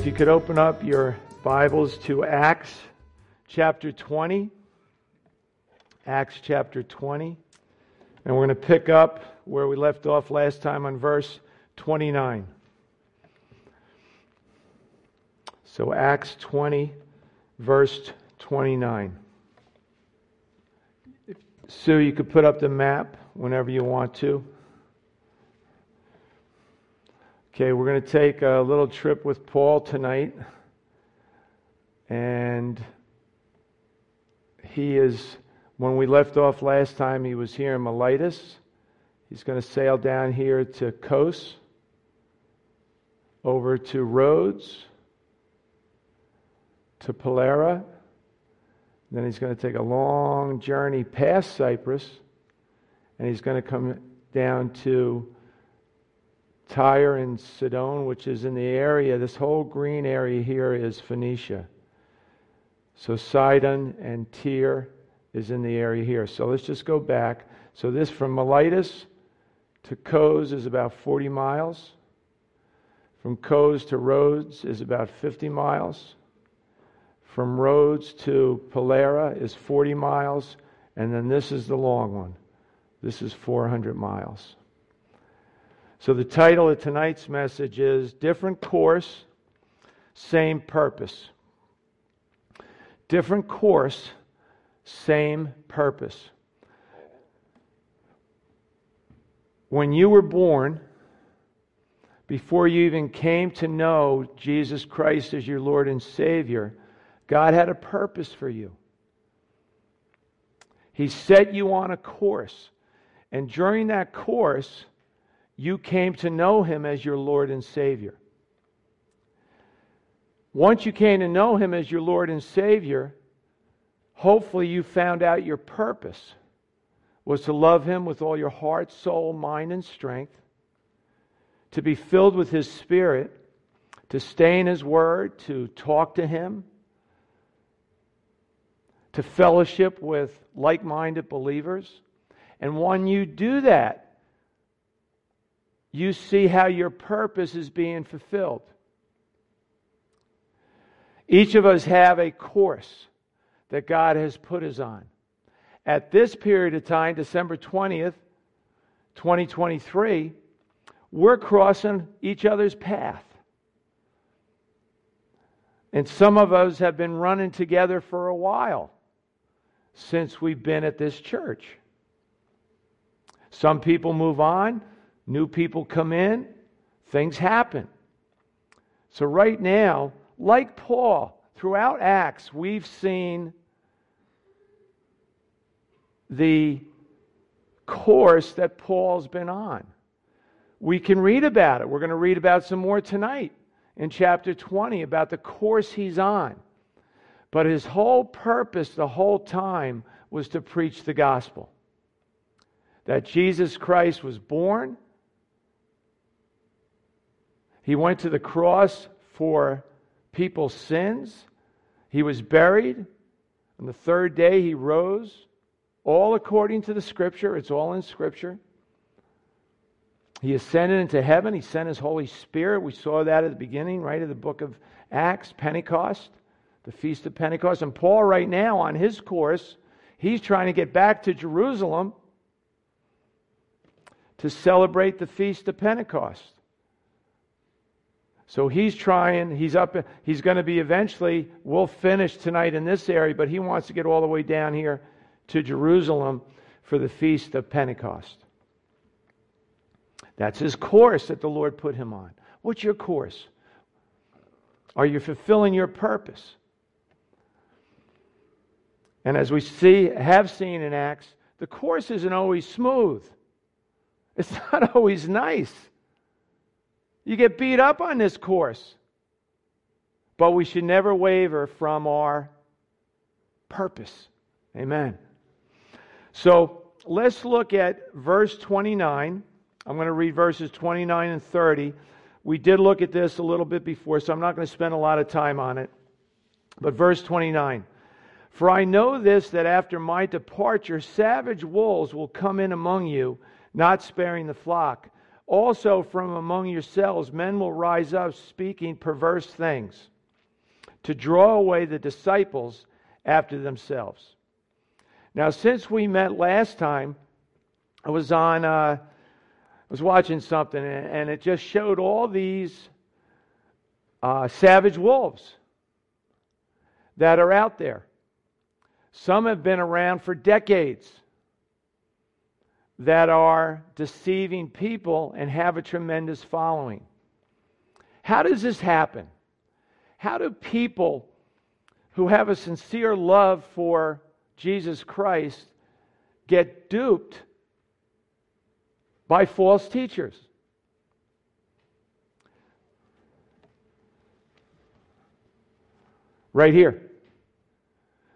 If you could open up your Bibles to Acts chapter 20. Acts chapter 20. And we're going to pick up where we left off last time on verse 29. So, Acts 20, verse 29. Sue, you could put up the map whenever you want to. Okay, we're going to take a little trip with Paul tonight. And he is, when we left off last time, he was here in Miletus. He's going to sail down here to Kos, over to Rhodes, to Patara. Then he's going to take a long journey past Cyprus, and he's going to come down to Tyre and Sidon, which is in the area, this whole green area here is Phoenicia. So Sidon and Tyre is in the area here. So let's just go back. So this from Miletus to Kos is about 40 miles. From Kos to Rhodes is about 50 miles. From Rhodes to Patara is 40 miles. And then this is the long one. This is 400 miles. So, the title of tonight's message is Different Course, Same Purpose. Different course, same purpose. When you were born, before you even came to know Jesus Christ as your Lord and Savior, God had a purpose for you. He set you on a course. And during that course, you came to know him as your Lord and Savior. Once you came to know him as your Lord and Savior, hopefully you found out your purpose was to love him with all your heart, soul, mind, and strength, to be filled with his spirit, to stay in his word, to talk to him, to fellowship with like minded believers. And when you do that, you see how your purpose is being fulfilled. Each of us have a course that God has put us on. At this period of time, December 20th, 2023, we're crossing each other's path. And some of us have been running together for a while since we've been at this church. Some people move on, New people come in, things happen. So, right now, like Paul, throughout Acts, we've seen the course that Paul's been on. We can read about it. We're going to read about some more tonight in chapter 20 about the course he's on. But his whole purpose the whole time was to preach the gospel that Jesus Christ was born he went to the cross for people's sins. He was buried. On the third day, he rose, all according to the scripture. It's all in scripture. He ascended into heaven. He sent his Holy Spirit. We saw that at the beginning, right, of the book of Acts, Pentecost, the Feast of Pentecost. And Paul, right now, on his course, he's trying to get back to Jerusalem to celebrate the Feast of Pentecost. So he's trying, he's up, he's going to be eventually, we'll finish tonight in this area, but he wants to get all the way down here to Jerusalem for the Feast of Pentecost. That's his course that the Lord put him on. What's your course? Are you fulfilling your purpose? And as we see, have seen in Acts, the course isn't always smooth. It's not always nice. You get beat up on this course. But we should never waver from our purpose. Amen. So let's look at verse 29. I'm going to read verses 29 and 30. We did look at this a little bit before, so I'm not going to spend a lot of time on it. But verse 29 For I know this, that after my departure, savage wolves will come in among you, not sparing the flock. Also, from among yourselves, men will rise up speaking perverse things to draw away the disciples after themselves. Now, since we met last time, I was on, uh, I was watching something, and it just showed all these uh, savage wolves that are out there. Some have been around for decades that are deceiving people and have a tremendous following. How does this happen? How do people who have a sincere love for Jesus Christ get duped by false teachers? Right here.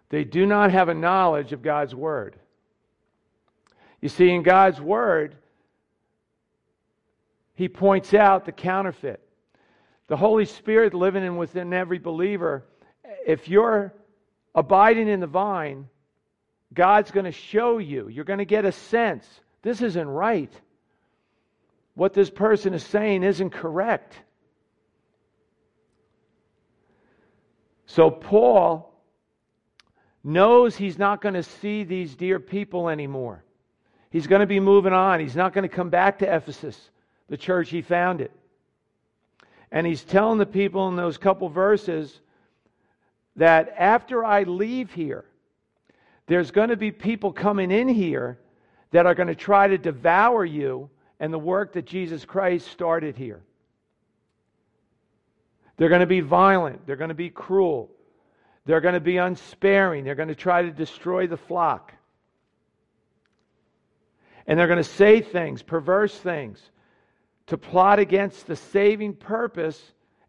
They do not have a knowledge of God's Word. You see, in God's Word, He points out the counterfeit. The Holy Spirit living in within every believer, if you're abiding in the vine, God's going to show you. You're going to get a sense. This isn't right. What this person is saying isn't correct. So, Paul knows he's not going to see these dear people anymore. He's going to be moving on. He's not going to come back to Ephesus, the church he founded. And he's telling the people in those couple verses that after I leave here, there's going to be people coming in here that are going to try to devour you and the work that Jesus Christ started here. They're going to be violent. They're going to be cruel. They're going to be unsparing. They're going to try to destroy the flock. And they're going to say things, perverse things, to plot against the saving purpose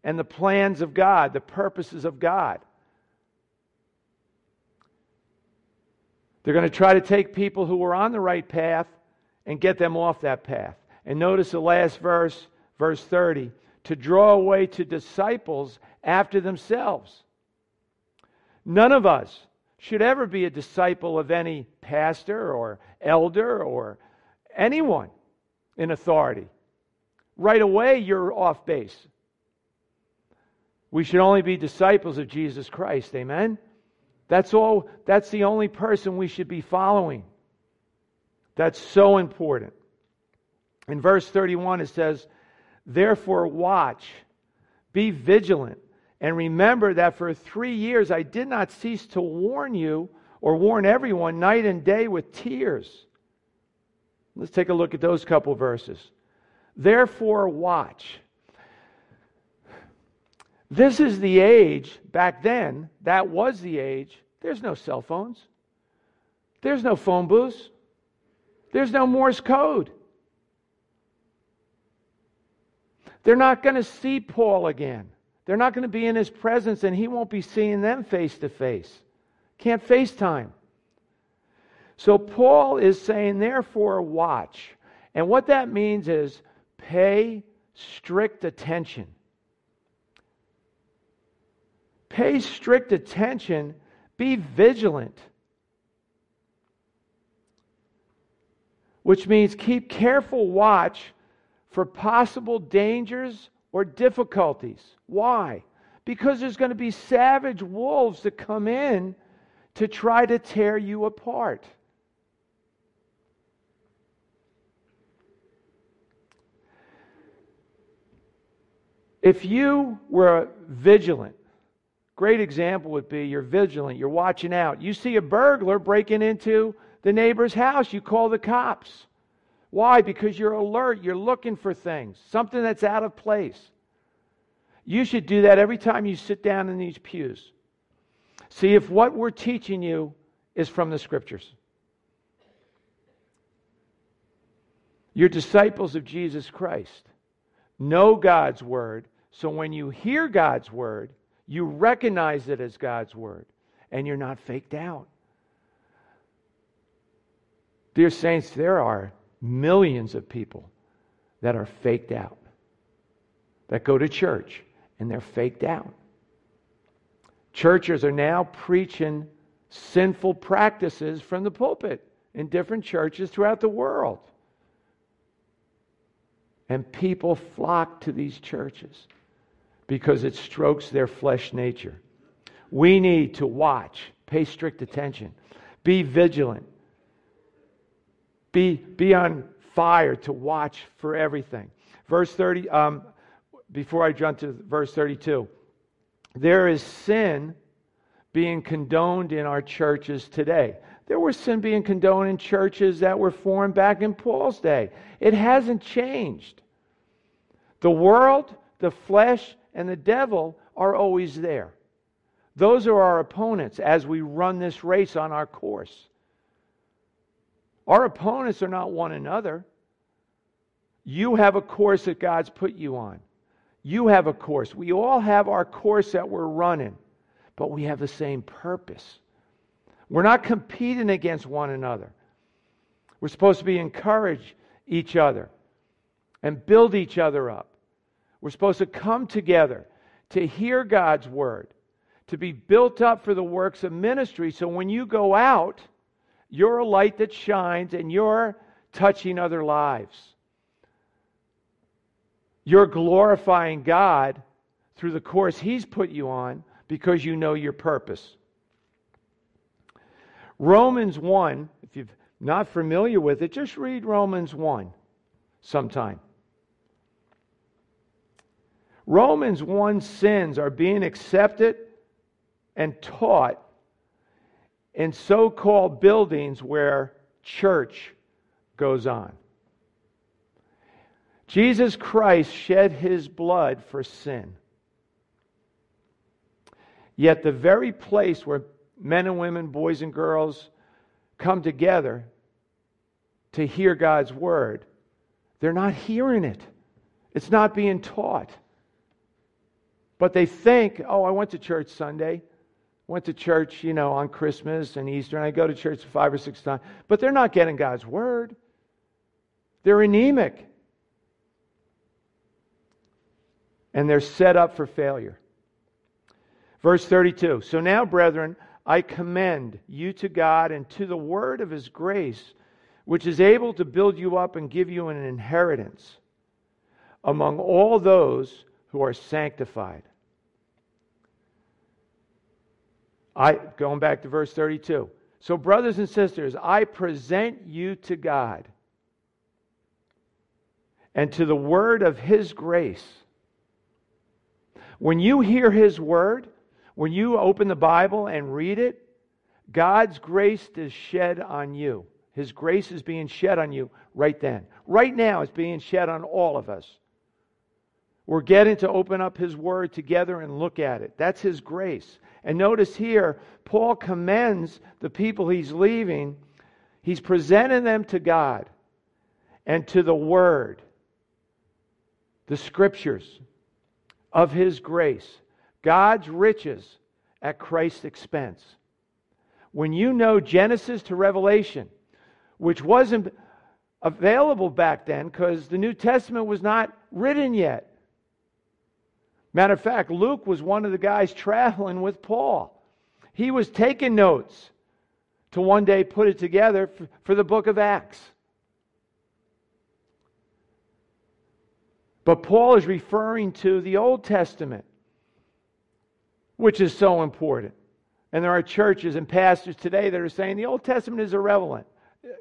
and the plans of God, the purposes of God. They're going to try to take people who are on the right path and get them off that path. And notice the last verse, verse 30 to draw away to disciples after themselves. None of us should ever be a disciple of any pastor or elder or anyone in authority. Right away, you're off base. We should only be disciples of Jesus Christ. Amen? That's all, that's the only person we should be following. That's so important. In verse 31, it says, Therefore, watch, be vigilant and remember that for three years I did not cease to warn you or warn everyone night and day with tears. Let's take a look at those couple verses. Therefore, watch. This is the age, back then, that was the age. There's no cell phones, there's no phone booths, there's no Morse code. They're not going to see Paul again. They're not going to be in his presence and he won't be seeing them face to face. Can't FaceTime. So Paul is saying, therefore, watch. And what that means is pay strict attention. Pay strict attention. Be vigilant. Which means keep careful watch for possible dangers or difficulties. Why? Because there's going to be savage wolves that come in to try to tear you apart. If you were vigilant, great example would be you're vigilant, you're watching out. You see a burglar breaking into the neighbor's house, you call the cops. Why? Because you're alert, you're looking for things, something that's out of place. You should do that every time you sit down in these pews. See if what we're teaching you is from the scriptures. You're disciples of Jesus Christ. know God's word. So when you hear God's word, you recognize it as God's word and you're not faked out. Dear Saints, there are millions of people that are faked out, that go to church and they're faked out. Churches are now preaching sinful practices from the pulpit in different churches throughout the world. And people flock to these churches because it strokes their flesh nature. We need to watch, pay strict attention, be vigilant, be, be on fire to watch for everything. Verse 30, um, before I jump to verse 32, there is sin being condoned in our churches today. There was sin being condoned in churches that were formed back in Paul's day. It hasn't changed. The world, the flesh, and the devil are always there. Those are our opponents as we run this race on our course. Our opponents are not one another. You have a course that God's put you on. You have a course. We all have our course that we're running, but we have the same purpose. We're not competing against one another. We're supposed to be encourage each other and build each other up. We're supposed to come together to hear God's word, to be built up for the works of ministry. So when you go out, you're a light that shines and you're touching other lives. You're glorifying God through the course He's put you on because you know your purpose. Romans 1, if you're not familiar with it, just read Romans 1 sometime. Romans 1 sins are being accepted and taught in so called buildings where church goes on. Jesus Christ shed his blood for sin. Yet, the very place where men and women, boys and girls come together to hear God's word, they're not hearing it. It's not being taught. But they think, oh, I went to church Sunday. Went to church, you know, on Christmas and Easter, and I go to church five or six times. But they're not getting God's word. They're anemic. And they're set up for failure. Verse 32 So now, brethren, I commend you to God and to the word of his grace, which is able to build you up and give you an inheritance among all those who are sanctified. I going back to verse 32. So brothers and sisters, I present you to God and to the word of his grace. When you hear his word, when you open the Bible and read it, God's grace is shed on you. His grace is being shed on you right then. Right now, it's being shed on all of us. We're getting to open up His Word together and look at it. That's His grace. And notice here, Paul commends the people he's leaving. He's presenting them to God and to the Word, the Scriptures of His grace, God's riches at Christ's expense. When you know Genesis to Revelation, which wasn't available back then because the New Testament was not written yet. Matter of fact, Luke was one of the guys traveling with Paul. He was taking notes to one day put it together for the book of Acts. But Paul is referring to the Old Testament, which is so important. And there are churches and pastors today that are saying the Old Testament is irrelevant.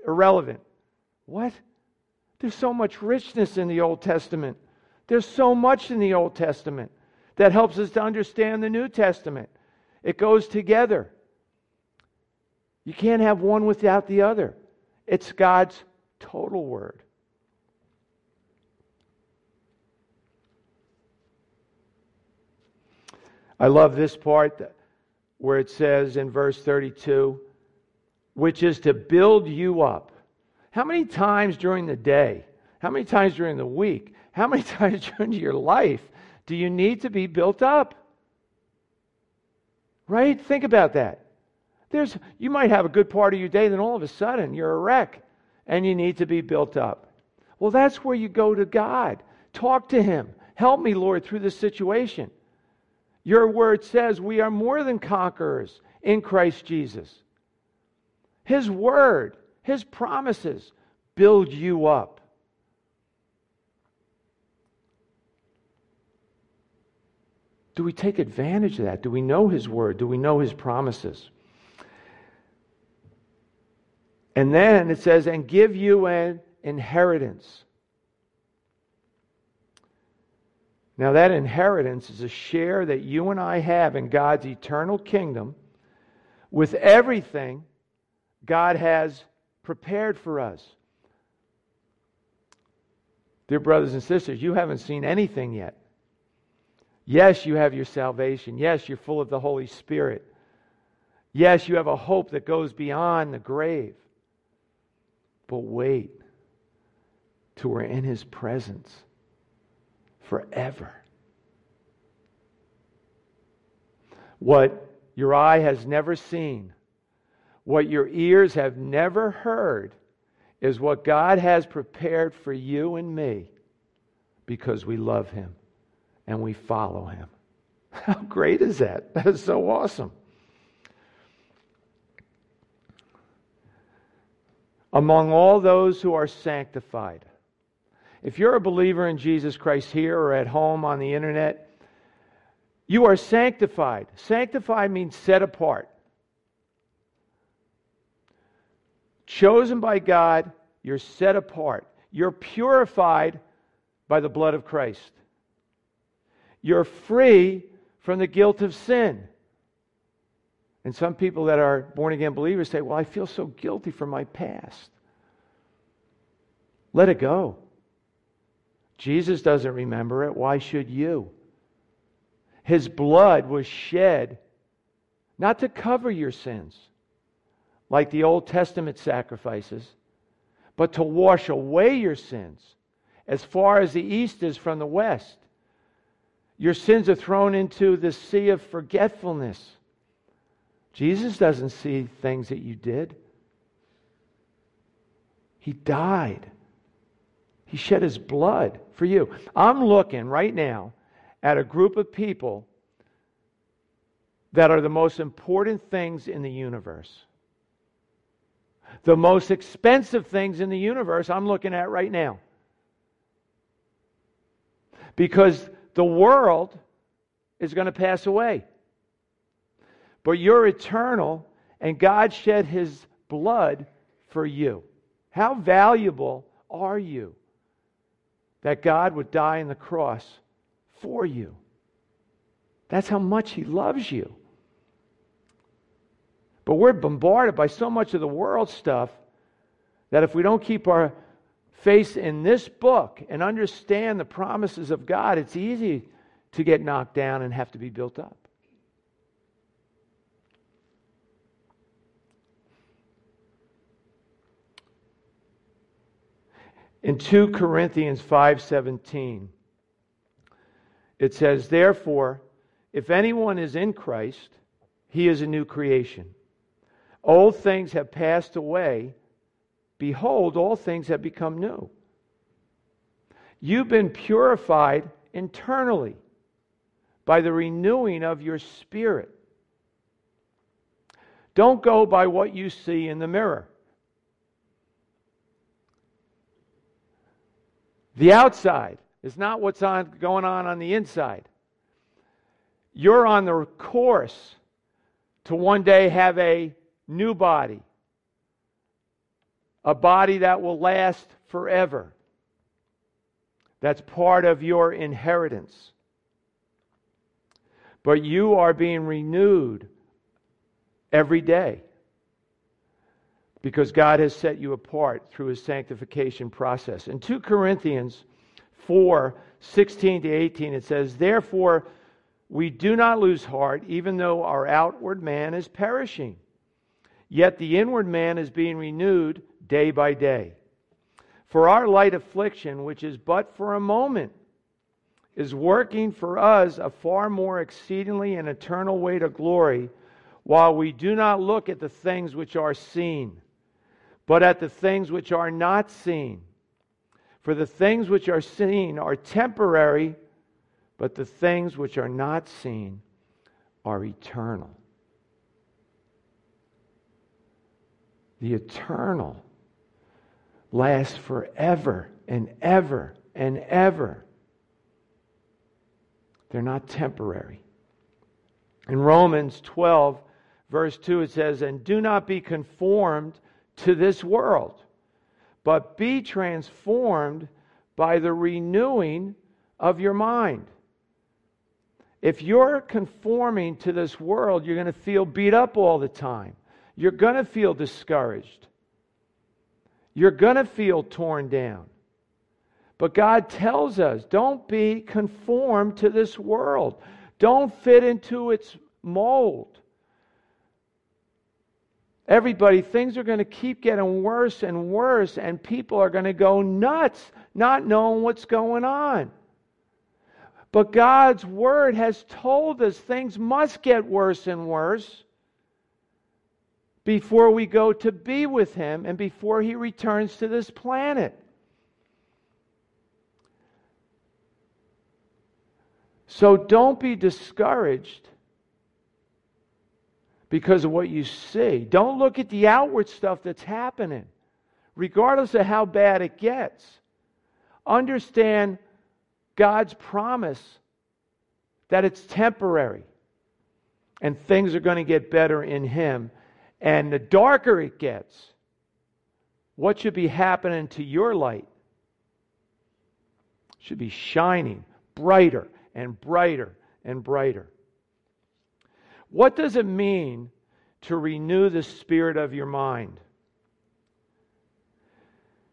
Irrelevant. What? There's so much richness in the Old Testament. There's so much in the Old Testament that helps us to understand the New Testament. It goes together. You can't have one without the other. It's God's total word. I love this part where it says in verse 32, which is to build you up. How many times during the day, how many times during the week How many times during your life do you need to be built up? Right? Think about that. There's, you might have a good part of your day, then all of a sudden you're a wreck and you need to be built up. Well, that's where you go to God. Talk to Him. Help me, Lord, through this situation. Your word says we are more than conquerors in Christ Jesus. His word, His promises build you up. Do we take advantage of that? Do we know His word? Do we know His promises? And then it says, and give you an inheritance. Now, that inheritance is a share that you and I have in God's eternal kingdom with everything God has prepared for us. Dear brothers and sisters, you haven't seen anything yet. Yes, you have your salvation. Yes, you're full of the Holy Spirit. Yes, you have a hope that goes beyond the grave. But wait till we're in His presence forever. What your eye has never seen, what your ears have never heard, is what God has prepared for you and me because we love Him and we follow him. How great is that? That is so awesome. Among all those who are sanctified. If you're a believer in Jesus Christ here or at home on the internet, you are sanctified. Sanctified means set apart. Chosen by God, you're set apart. You're purified by the blood of Christ. You're free from the guilt of sin. And some people that are born again believers say, Well, I feel so guilty for my past. Let it go. Jesus doesn't remember it. Why should you? His blood was shed not to cover your sins, like the Old Testament sacrifices, but to wash away your sins as far as the east is from the west. Your sins are thrown into the sea of forgetfulness. Jesus doesn't see things that you did. He died. He shed his blood for you. I'm looking right now at a group of people that are the most important things in the universe. The most expensive things in the universe I'm looking at right now. Because the world is going to pass away. But you're eternal, and God shed his blood for you. How valuable are you that God would die on the cross for you? That's how much he loves you. But we're bombarded by so much of the world stuff that if we don't keep our face in this book and understand the promises of God, it's easy to get knocked down and have to be built up. In 2 Corinthians 5:17 it says therefore if anyone is in Christ he is a new creation. Old things have passed away Behold, all things have become new. You've been purified internally by the renewing of your spirit. Don't go by what you see in the mirror. The outside is not what's on, going on on the inside. You're on the course to one day have a new body, a body that will last forever. That's part of your inheritance. But you are being renewed every day because God has set you apart through his sanctification process. In 2 Corinthians 4 16 to 18, it says, Therefore, we do not lose heart, even though our outward man is perishing. Yet the inward man is being renewed day by day. For our light affliction, which is but for a moment, is working for us a far more exceedingly and eternal weight of glory, while we do not look at the things which are seen, but at the things which are not seen. For the things which are seen are temporary, but the things which are not seen are eternal. The eternal lasts forever and ever and ever. They're not temporary. In Romans 12, verse 2, it says, And do not be conformed to this world, but be transformed by the renewing of your mind. If you're conforming to this world, you're going to feel beat up all the time. You're going to feel discouraged. You're going to feel torn down. But God tells us don't be conformed to this world, don't fit into its mold. Everybody, things are going to keep getting worse and worse, and people are going to go nuts not knowing what's going on. But God's Word has told us things must get worse and worse before we go to be with Him and before He returns to this planet. So don't be discouraged because of what you see. Don't look at the outward stuff that's happening, regardless of how bad it gets. Understand God's promise that it's temporary and things are going to get better in Him. And the darker it gets, what should be happening to your light? Should be shining brighter and brighter and brighter. What does it mean to renew the spirit of your mind?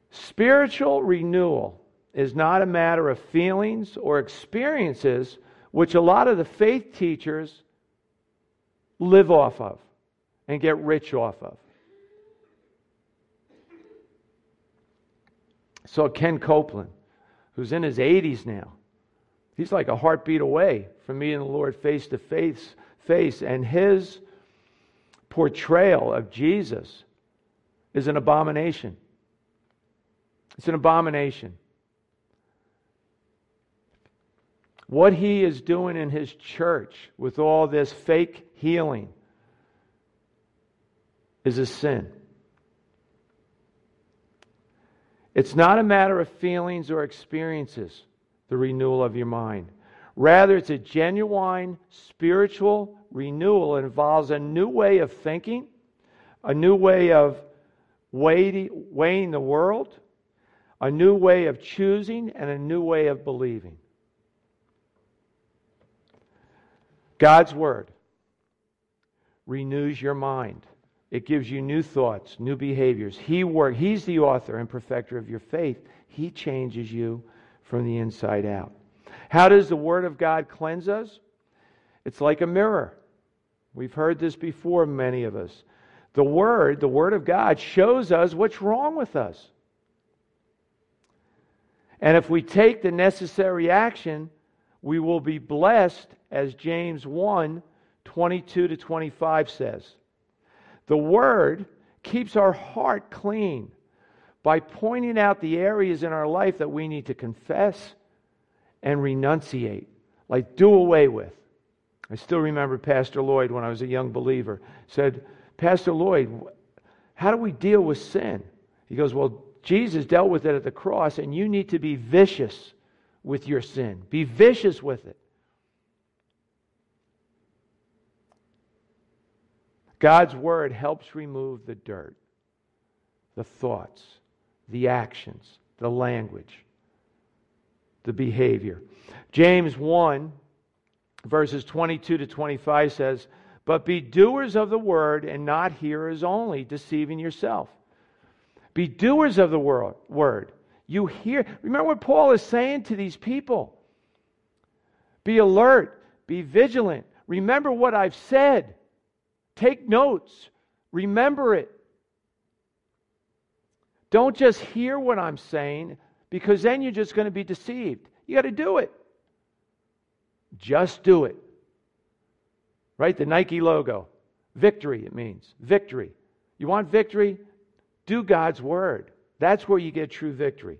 Spiritual renewal is not a matter of feelings or experiences, which a lot of the faith teachers live off of and get rich off of. So, Ken Copeland, who's in his 80s now, he's like a heartbeat away from meeting the Lord face to face, face, and his portrayal of Jesus is an abomination. It's an abomination. What he is doing in his church with all this fake healing is a sin. It's not a matter of feelings or experiences, the renewal of your mind. Rather, it's a genuine spiritual renewal. It involves a new way of thinking, a new way of weighing, weighing the world, a new way of choosing, and a new way of believing. God's Word renews your mind. It gives you new thoughts, new behaviors. He work, he's the author and perfecter of your faith. He changes you from the inside out. How does the Word of God cleanse us? It's like a mirror. We've heard this before, many of us. The Word, the Word of God, shows us what's wrong with us. And if we take the necessary action, we will be blessed, as James 1 22 to 25 says. The Word keeps our heart clean by pointing out the areas in our life that we need to confess and renunciate, like do away with. I still remember Pastor Lloyd when I was a young believer said, Pastor Lloyd, how do we deal with sin? He goes, Well, Jesus dealt with it at the cross, and you need to be vicious with your sin. Be vicious with it. God's word helps remove the dirt, the thoughts, the actions, the language, the behavior. James 1, verses 22 to 25 says, But be doers of the word and not hearers only, deceiving yourself. Be doers of the word you hear. Remember what Paul is saying to these people. Be alert, be vigilant. Remember what I've said. Take notes, remember it. Don't just hear what I'm saying because then you're just going to be deceived. You got to do it. Just do it. Right? The Nike logo. Victory, it means. Victory. You want victory? Do God's word. That's where you get true victory.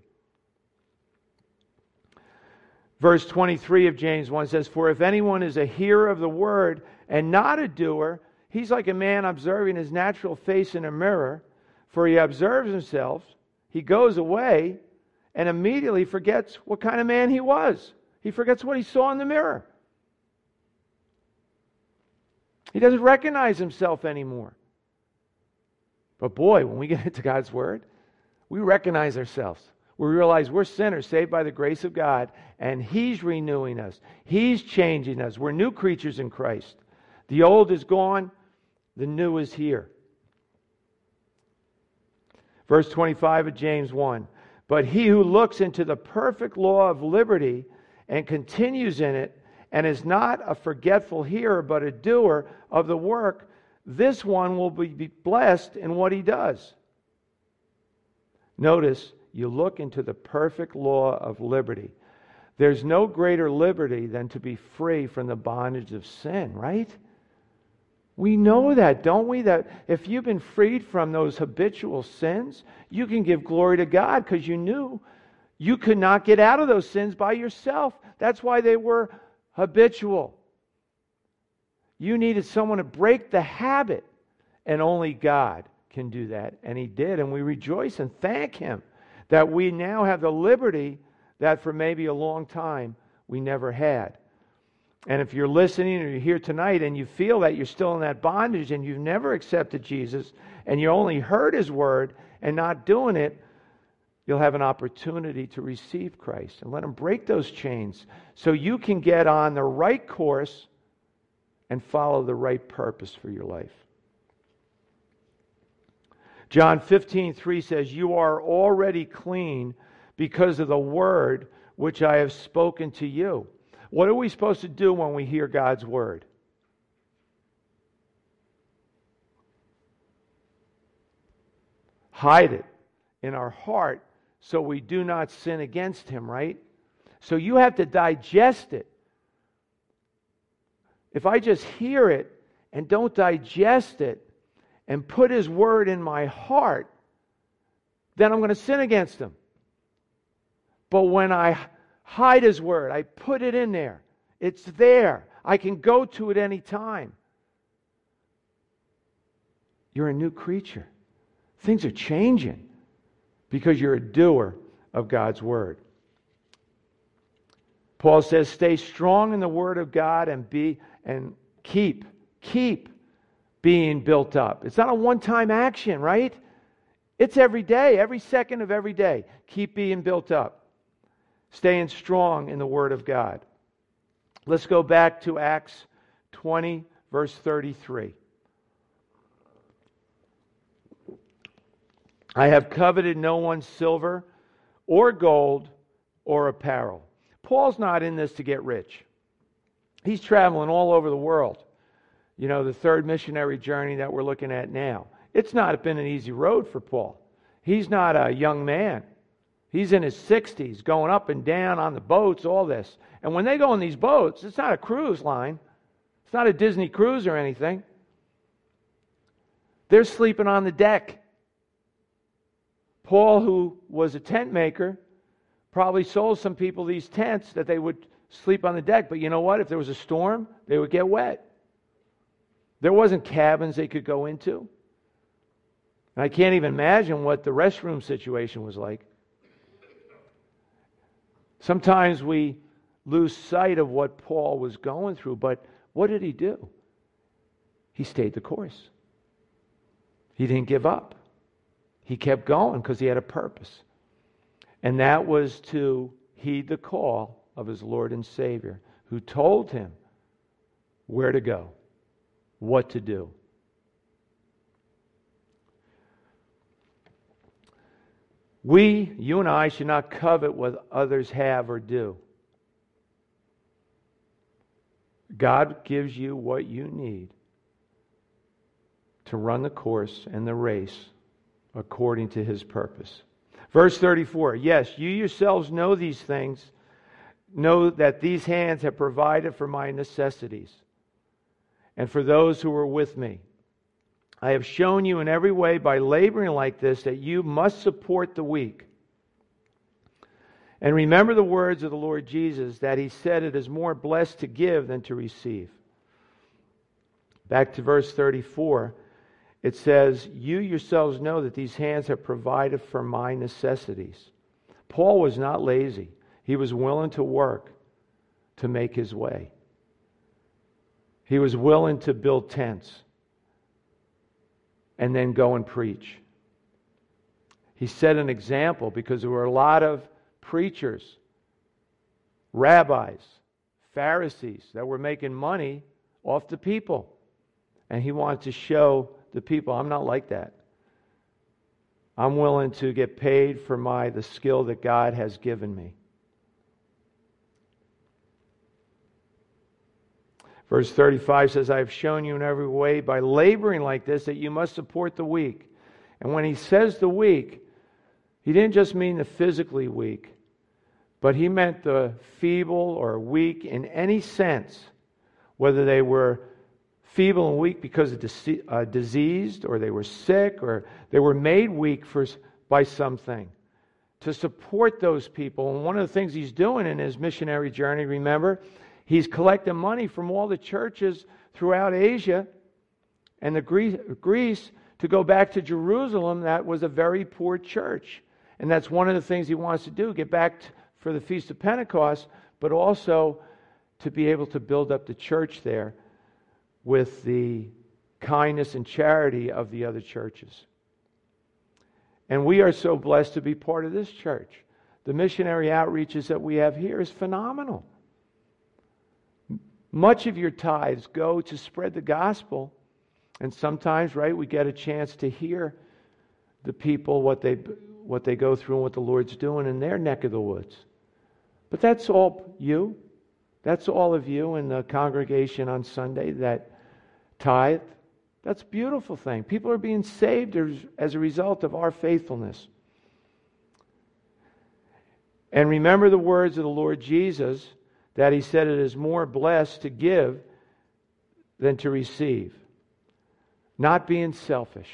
Verse 23 of James 1 says, For if anyone is a hearer of the word and not a doer, he's like a man observing his natural face in a mirror, for he observes himself, he goes away, and immediately forgets what kind of man he was. He forgets what he saw in the mirror. He doesn't recognize himself anymore. But boy, when we get into God's Word, we recognize ourselves. We realize we're sinners saved by the grace of God, and He's renewing us. He's changing us. We're new creatures in Christ. The old is gone, the new is here. Verse 25 of James 1 But he who looks into the perfect law of liberty and continues in it, and is not a forgetful hearer, but a doer of the work, this one will be blessed in what he does. Notice, you look into the perfect law of liberty. There's no greater liberty than to be free from the bondage of sin, right? We know that, don't we? That if you've been freed from those habitual sins, you can give glory to God because you knew you could not get out of those sins by yourself. That's why they were habitual. You needed someone to break the habit, and only God can do that. And He did, and we rejoice and thank Him that we now have the liberty that for maybe a long time we never had. And if you're listening or you're here tonight and you feel that you're still in that bondage and you've never accepted Jesus and you only heard His word and not doing it, you'll have an opportunity to receive Christ and let Him break those chains so you can get on the right course and follow the right purpose for your life. John 15, 3 says, You are already clean because of the word which I have spoken to you. What are we supposed to do when we hear God's word? Hide it in our heart so we do not sin against him, right? So you have to digest it. If I just hear it and don't digest it and put his word in my heart, then I'm going to sin against him. But when I hide his word, I put it in there, it's there. I can go to it any time. You're a new creature. Things are changing because you're a doer of God's word. Paul says, stay strong in the word of God and be and keep, keep being built up. It's not a one-time action, right? It's every day, every second of every day. Keep being built up. Staying strong in the word of God. Let's go back to Acts 20, verse 33. I have coveted no one's silver or gold or apparel. Paul's not in this to get rich. He's traveling all over the world. You know, the third missionary journey that we're looking at now. It's not been an easy road for Paul. He's not a young man. He's in his 60s, going up and down on the boats, all this. And when they go on these boats, it's not a cruise line, it's not a Disney cruise or anything. They're sleeping on the deck. Paul, who was a tent maker, probably sold some people these tents that they would sleep on the deck. But you know what? If there was a storm, they would get wet. There wasn't cabins they could go into. And I can't even imagine what the restroom situation was like. Sometimes we lose sight of what Paul was going through, but what did he do? He stayed the course. He didn't give up. He kept going because he had a purpose. And that was to heed the call of his Lord and Savior, who told him where to go, what to do. We, you and I, should not covet what others have or do. God gives you what you need to run the course and the race according to his purpose. Verse 34 Yes, you yourselves know these things, know that these hands have provided for my necessities and for those who are with me. I have shown you in every way by laboring like this that you must support the weak. And remember the words of the Lord Jesus that he said it is more blessed to give than to receive. Back to verse 34 it says, You yourselves know that these hands have provided for my necessities. Paul was not lazy, he was willing to work to make his way. He was willing to build tents and then go and preach. He set an example because there were a lot of preachers, rabbis, Pharisees that were making money off the people. And he wanted to show the people. I'm not like that. I'm willing to get paid for my the skill that God has given me. Verse 35 says, I have shown you in every way by laboring like this that you must support the weak. And when he says the weak, he didn't just mean the physically weak, but he meant the feeble or weak in any sense, whether they were feeble and weak because of uh, diseased or they were sick or they were made weak for, by something to support those people. And one of the things he's doing in his missionary journey, remember, he's collecting money from all the churches throughout Asia and the Greece, to go back to Jerusalem. That was a very poor church. And that's one of the things he wants to do get back for the Feast of Pentecost, but also to be able to build up the church there with the kindness and charity of the other churches. And we are so blessed to be part of this church. The missionary outreaches that we have here is phenomenal. Much of your tithes go to spread the gospel. And sometimes, right, we get a chance to hear the people what they what they go through and what the Lord's doing in their neck of the woods. But that's all you. That's all of you in the congregation on Sunday that tithe. That's a beautiful thing. People are being saved as a result of our faithfulness. And remember the words of the Lord Jesus that he said it is more blessed to give than to receive. Not being selfish,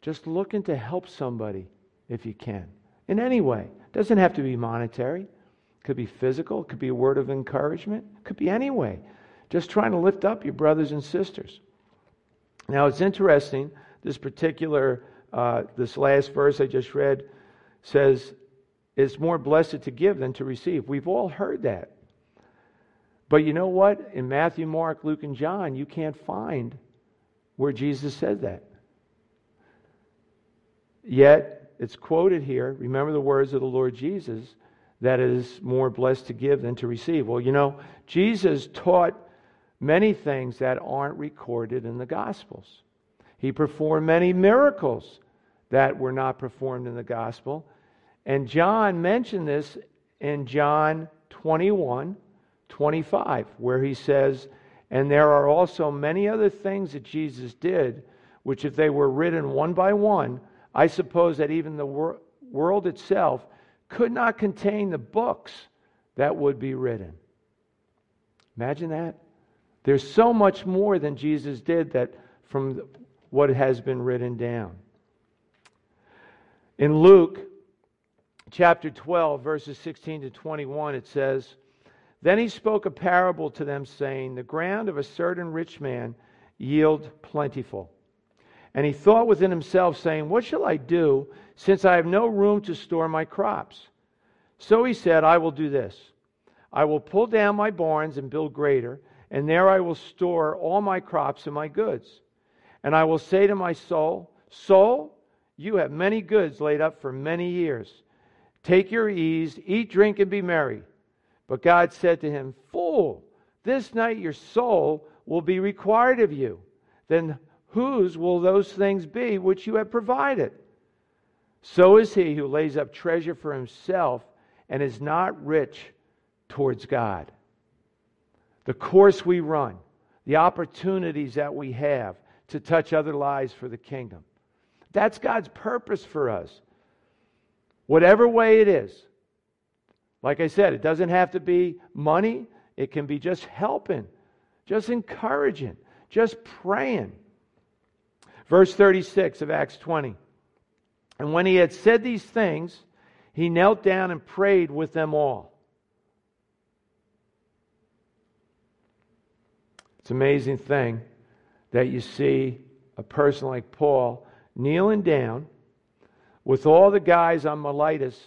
just looking to help somebody if you can. In any way. It doesn't have to be monetary. It could be physical, it could be a word of encouragement, it could be any way. Just trying to lift up your brothers and sisters. Now it's interesting, this particular, uh, this last verse I just read says, it's more blessed to give than to receive. We've all heard that. But you know what? In Matthew, Mark, Luke, and John, you can't find where Jesus said that. Yet, it's quoted here. Remember the words of the Lord Jesus that it is more blessed to give than to receive. Well, you know, Jesus taught many things that aren't recorded in the Gospels. He performed many miracles that were not performed in the Gospel. And John mentioned this in John 21 25, where he says, And there are also many other things that Jesus did, which if they were written one by one, I suppose that even the wor- world itself could not contain the books that would be written. Imagine that. There's so much more than Jesus did that from what has been written down. In Luke chapter 12, verses 16 to 21, it says, Then he spoke a parable to them, saying, The ground of a certain rich man yield plentiful. And he thought within himself, saying, What shall I do, since I have no room to store my crops? So he said, I will do this. I will pull down my barns and build greater and there I will store all my crops and my goods. And I will say to my soul, Soul, you have many goods laid up for many years. Take your ease, eat, drink, and be merry. But God said to him, Fool, this night your soul will be required of you. Then whose will those things be which you have provided? So is he who lays up treasure for himself and is not rich towards God the course we run, the opportunities that we have to touch other lives for the kingdom. That's God's purpose for us. Whatever way it is. Like I said, it doesn't have to be money, it can be just helping, just encouraging, just praying. Verse 36 of Acts 20. And when he had said these things, he knelt down and prayed with them all. It's an amazing thing that you see a person like Paul kneeling down with all the guys on Miletus.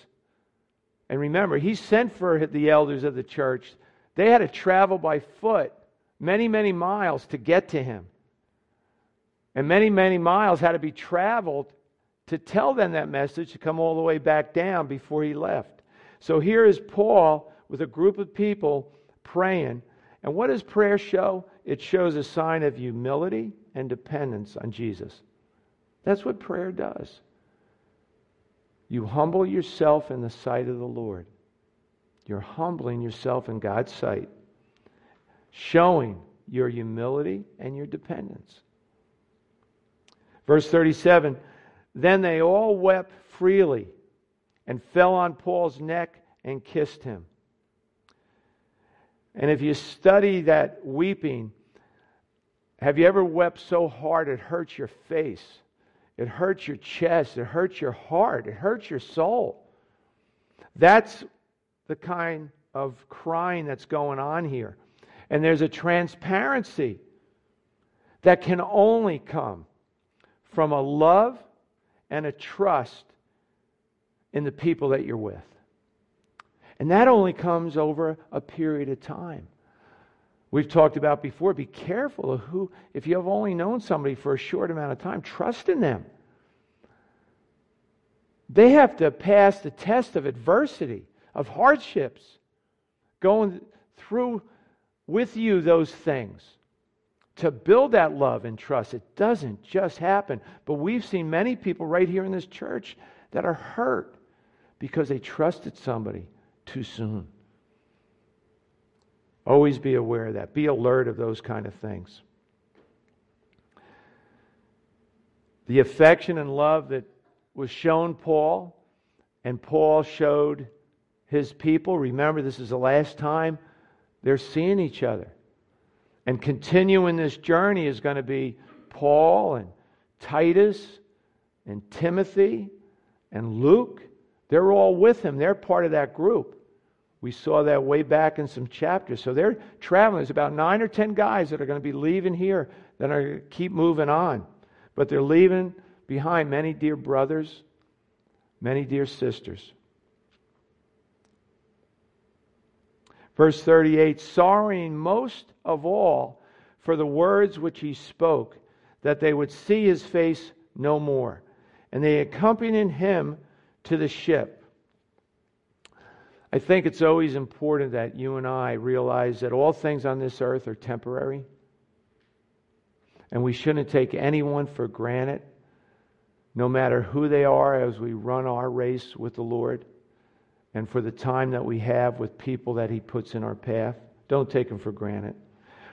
And remember, he sent for the elders of the church. They had to travel by foot many, many miles to get to him. And many, many miles had to be traveled to tell them that message to come all the way back down before he left. So here is Paul with a group of people praying. And what does prayer show? It shows a sign of humility and dependence on Jesus. That's what prayer does. You humble yourself in the sight of the Lord. You're humbling yourself in God's sight, showing your humility and your dependence. Verse 37 Then they all wept freely and fell on Paul's neck and kissed him. And if you study that weeping, have you ever wept so hard it hurts your face? It hurts your chest. It hurts your heart. It hurts your soul. That's the kind of crying that's going on here. And there's a transparency that can only come from a love and a trust in the people that you're with. And that only comes over a period of time. We've talked about before be careful of who, if you have only known somebody for a short amount of time, trust in them. They have to pass the test of adversity, of hardships, going through with you those things to build that love and trust. It doesn't just happen. But we've seen many people right here in this church that are hurt because they trusted somebody too soon. Always be aware of that. Be alert of those kind of things. The affection and love that was shown Paul, and Paul showed his people. Remember, this is the last time they're seeing each other. And continuing this journey is going to be Paul and Titus and Timothy and Luke. They're all with him, they're part of that group. We saw that way back in some chapters. So they're traveling. There's about nine or ten guys that are going to be leaving here that are going to keep moving on. But they're leaving behind many dear brothers, many dear sisters. Verse 38 sorrowing most of all for the words which he spoke, that they would see his face no more. And they accompanied him to the ship. I think it's always important that you and I realize that all things on this earth are temporary. And we shouldn't take anyone for granted, no matter who they are, as we run our race with the Lord and for the time that we have with people that He puts in our path. Don't take them for granted.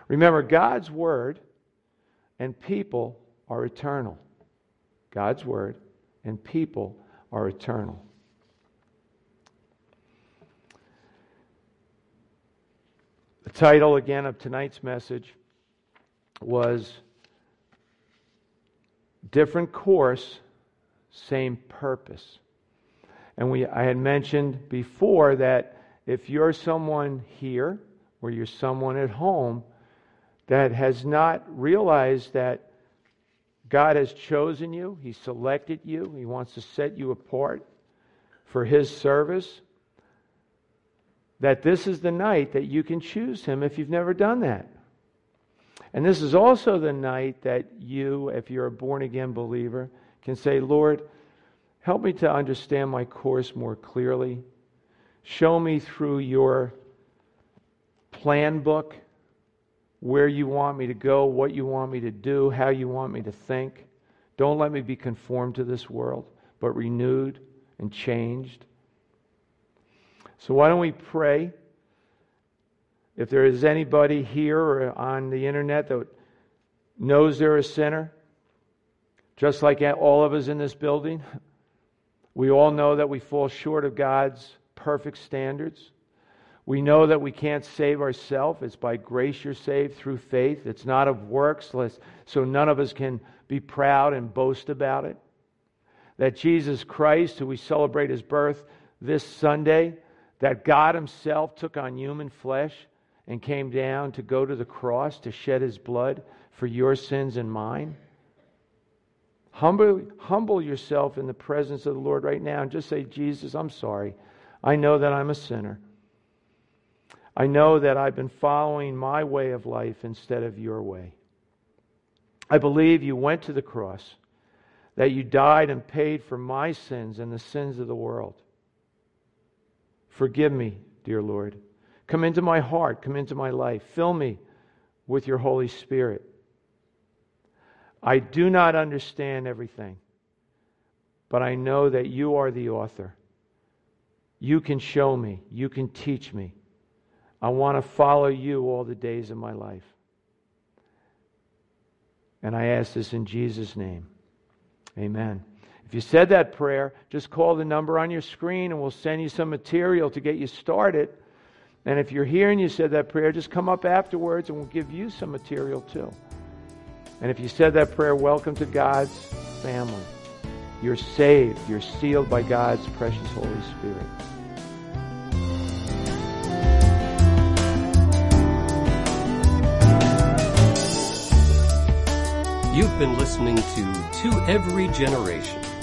Remember, God's Word and people are eternal. God's Word and people are eternal. The title again of tonight's message was Different Course, Same Purpose. And we, I had mentioned before that if you're someone here or you're someone at home that has not realized that God has chosen you, He selected you, He wants to set you apart for His service, that this is the night that you can choose Him if you've never done that. And this is also the night that you, if you're a born again believer, can say, Lord, help me to understand my course more clearly. Show me through your plan book where you want me to go, what you want me to do, how you want me to think. Don't let me be conformed to this world, but renewed and changed. So, why don't we pray? If there is anybody here or on the internet that knows they're a sinner, Just like all of us in this building, we all know that we fall short of God's perfect standards. We know that we can't save ourselves. It's by grace you're saved through faith. It's not of works, so none of us can be proud and boast about it. That Jesus Christ, who we celebrate his birth this Sunday, that God himself took on human flesh and came down to go to the cross to shed his blood for your sins and mine. Humble, humble yourself in the presence of the Lord right now and just say, Jesus, I'm sorry. I know that I'm a sinner. I know that I've been following my way of life instead of your way. I believe you went to the cross, that you died and paid for my sins and the sins of the world. Forgive me, dear Lord. Come into my heart, come into my life. Fill me with your Holy Spirit. I do not understand everything, but I know that you are the author. You can show me, you can teach me. I want to follow you all the days of my life. And I ask this in Jesus' name. Amen. If you said that prayer, just call the number on your screen and we'll send you some material to get you started. And if you're here and you said that prayer, just come up afterwards and we'll give you some material too. And if you said that prayer, welcome to God's family. You're saved. You're sealed by God's precious Holy Spirit. You've been listening to To Every Generation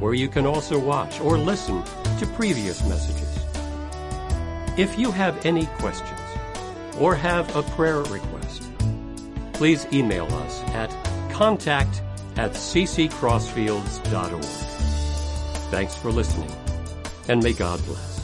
where you can also watch or listen to previous messages. If you have any questions or have a prayer request, please email us at contact at cccrossfields.org. Thanks for listening, and may God bless.